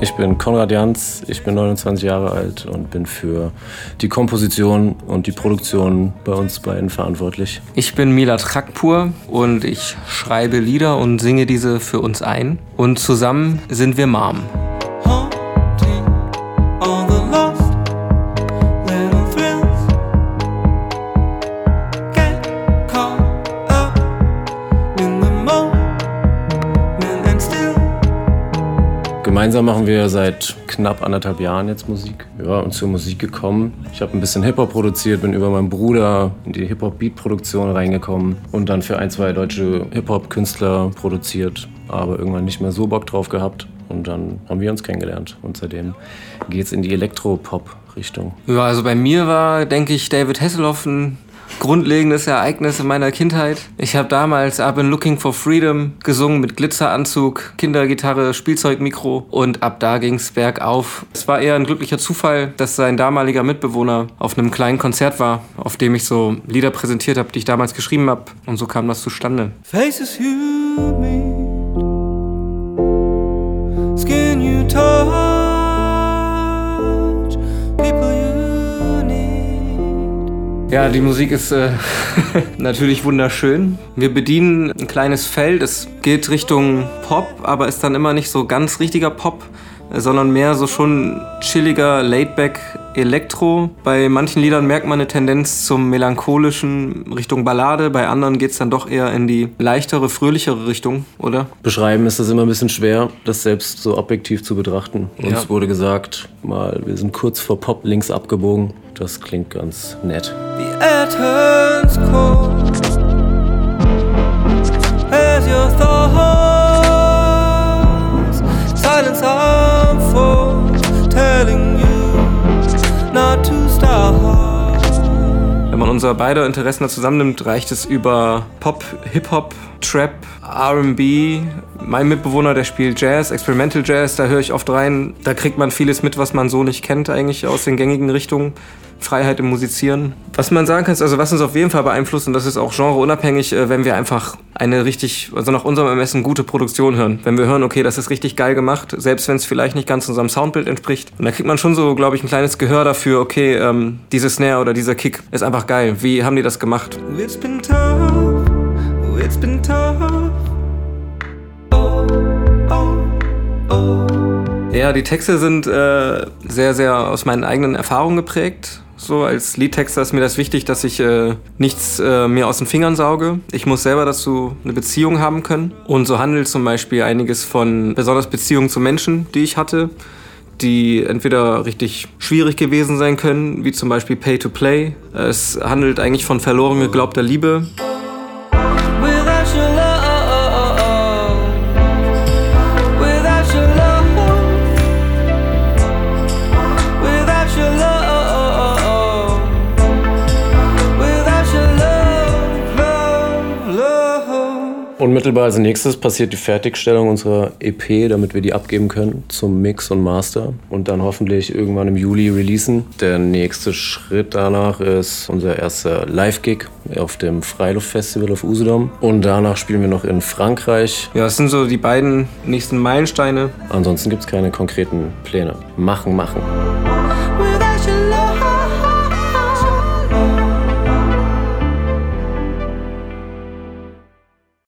Ich bin Konrad Jans, ich bin 29 Jahre alt und bin für die Komposition und die Produktion bei uns beiden verantwortlich. Ich bin Milat Krakpur und ich schreibe Lieder und singe diese für uns ein. Und zusammen sind wir Mom. Gemeinsam machen wir seit knapp anderthalb Jahren jetzt Musik. Ja, und zur Musik gekommen. Ich habe ein bisschen Hip-Hop produziert, bin über meinen Bruder in die Hip-Hop-Beat-Produktion reingekommen und dann für ein, zwei deutsche Hip-Hop-Künstler produziert, aber irgendwann nicht mehr so Bock drauf gehabt. Und dann haben wir uns kennengelernt und seitdem geht's in die Elektro-Pop-Richtung. Ja, also bei mir war, denke ich, David Hasselhoff ein grundlegendes Ereignis in meiner Kindheit. Ich habe damals I've been looking for freedom gesungen mit Glitzeranzug, Kindergitarre, Spielzeugmikro und ab da ging's bergauf. Es war eher ein glücklicher Zufall, dass sein damaliger Mitbewohner auf einem kleinen Konzert war, auf dem ich so Lieder präsentiert habe, die ich damals geschrieben habe und so kam das zustande. Faces you meet, Ja, die Musik ist äh, natürlich wunderschön. Wir bedienen ein kleines Feld. Es geht Richtung Pop, aber ist dann immer nicht so ganz richtiger Pop, äh, sondern mehr so schon chilliger, laidback Elektro. Bei manchen Liedern merkt man eine Tendenz zum melancholischen Richtung Ballade, bei anderen geht es dann doch eher in die leichtere, fröhlichere Richtung, oder? Beschreiben ist das immer ein bisschen schwer, das selbst so objektiv zu betrachten. Uns Ja. wurde gesagt, mal, wir sind kurz vor Pop links abgebogen. Das klingt ganz nett. The air turns cold as your thoughts silence unfolds, telling you not to stop. Wenn man unser beider Interessen da zusammennimmt, reicht es über Pop, Hip-Hop, Trap, RB. Mein Mitbewohner, der spielt Jazz, Experimental Jazz, da höre ich oft rein. Da kriegt man vieles mit, was man so nicht kennt, eigentlich aus den gängigen Richtungen. Freiheit im Musizieren. Was man sagen kann, ist, also was uns auf jeden Fall beeinflusst, und das ist auch genreunabhängig, äh, wenn wir einfach eine richtig, also nach unserem Ermessen gute Produktion hören. Wenn wir hören, okay, das ist richtig geil gemacht, selbst wenn es vielleicht nicht ganz unserem Soundbild entspricht. Und da kriegt man schon so, glaube ich, ein kleines Gehör dafür, okay, ähm, diese Snare oder dieser Kick ist einfach geil. Wie haben die das gemacht? It's been tough, it's been tough. Oh, oh, oh. Ja, die Texte sind äh, sehr, sehr aus meinen eigenen Erfahrungen geprägt. So als Liedtexter ist mir das wichtig, dass ich äh, nichts äh, mir aus den Fingern sauge. Ich muss selber dazu eine Beziehung haben können. Und so handelt zum Beispiel einiges von besonders Beziehungen zu Menschen, die ich hatte, die entweder richtig schwierig gewesen sein können, wie zum Beispiel Pay to Play. Es handelt eigentlich von verloren geglaubter Liebe. Unmittelbar als nächstes passiert die Fertigstellung unserer EP, damit wir die abgeben können zum Mix und Master und dann hoffentlich irgendwann im Juli releasen. Der nächste Schritt danach ist unser erster Live-Gig auf dem Freiluftfestival auf Usedom und danach spielen wir noch in Frankreich. Ja, das sind so die beiden nächsten Meilensteine. Ansonsten gibt es keine konkreten Pläne. Machen, machen.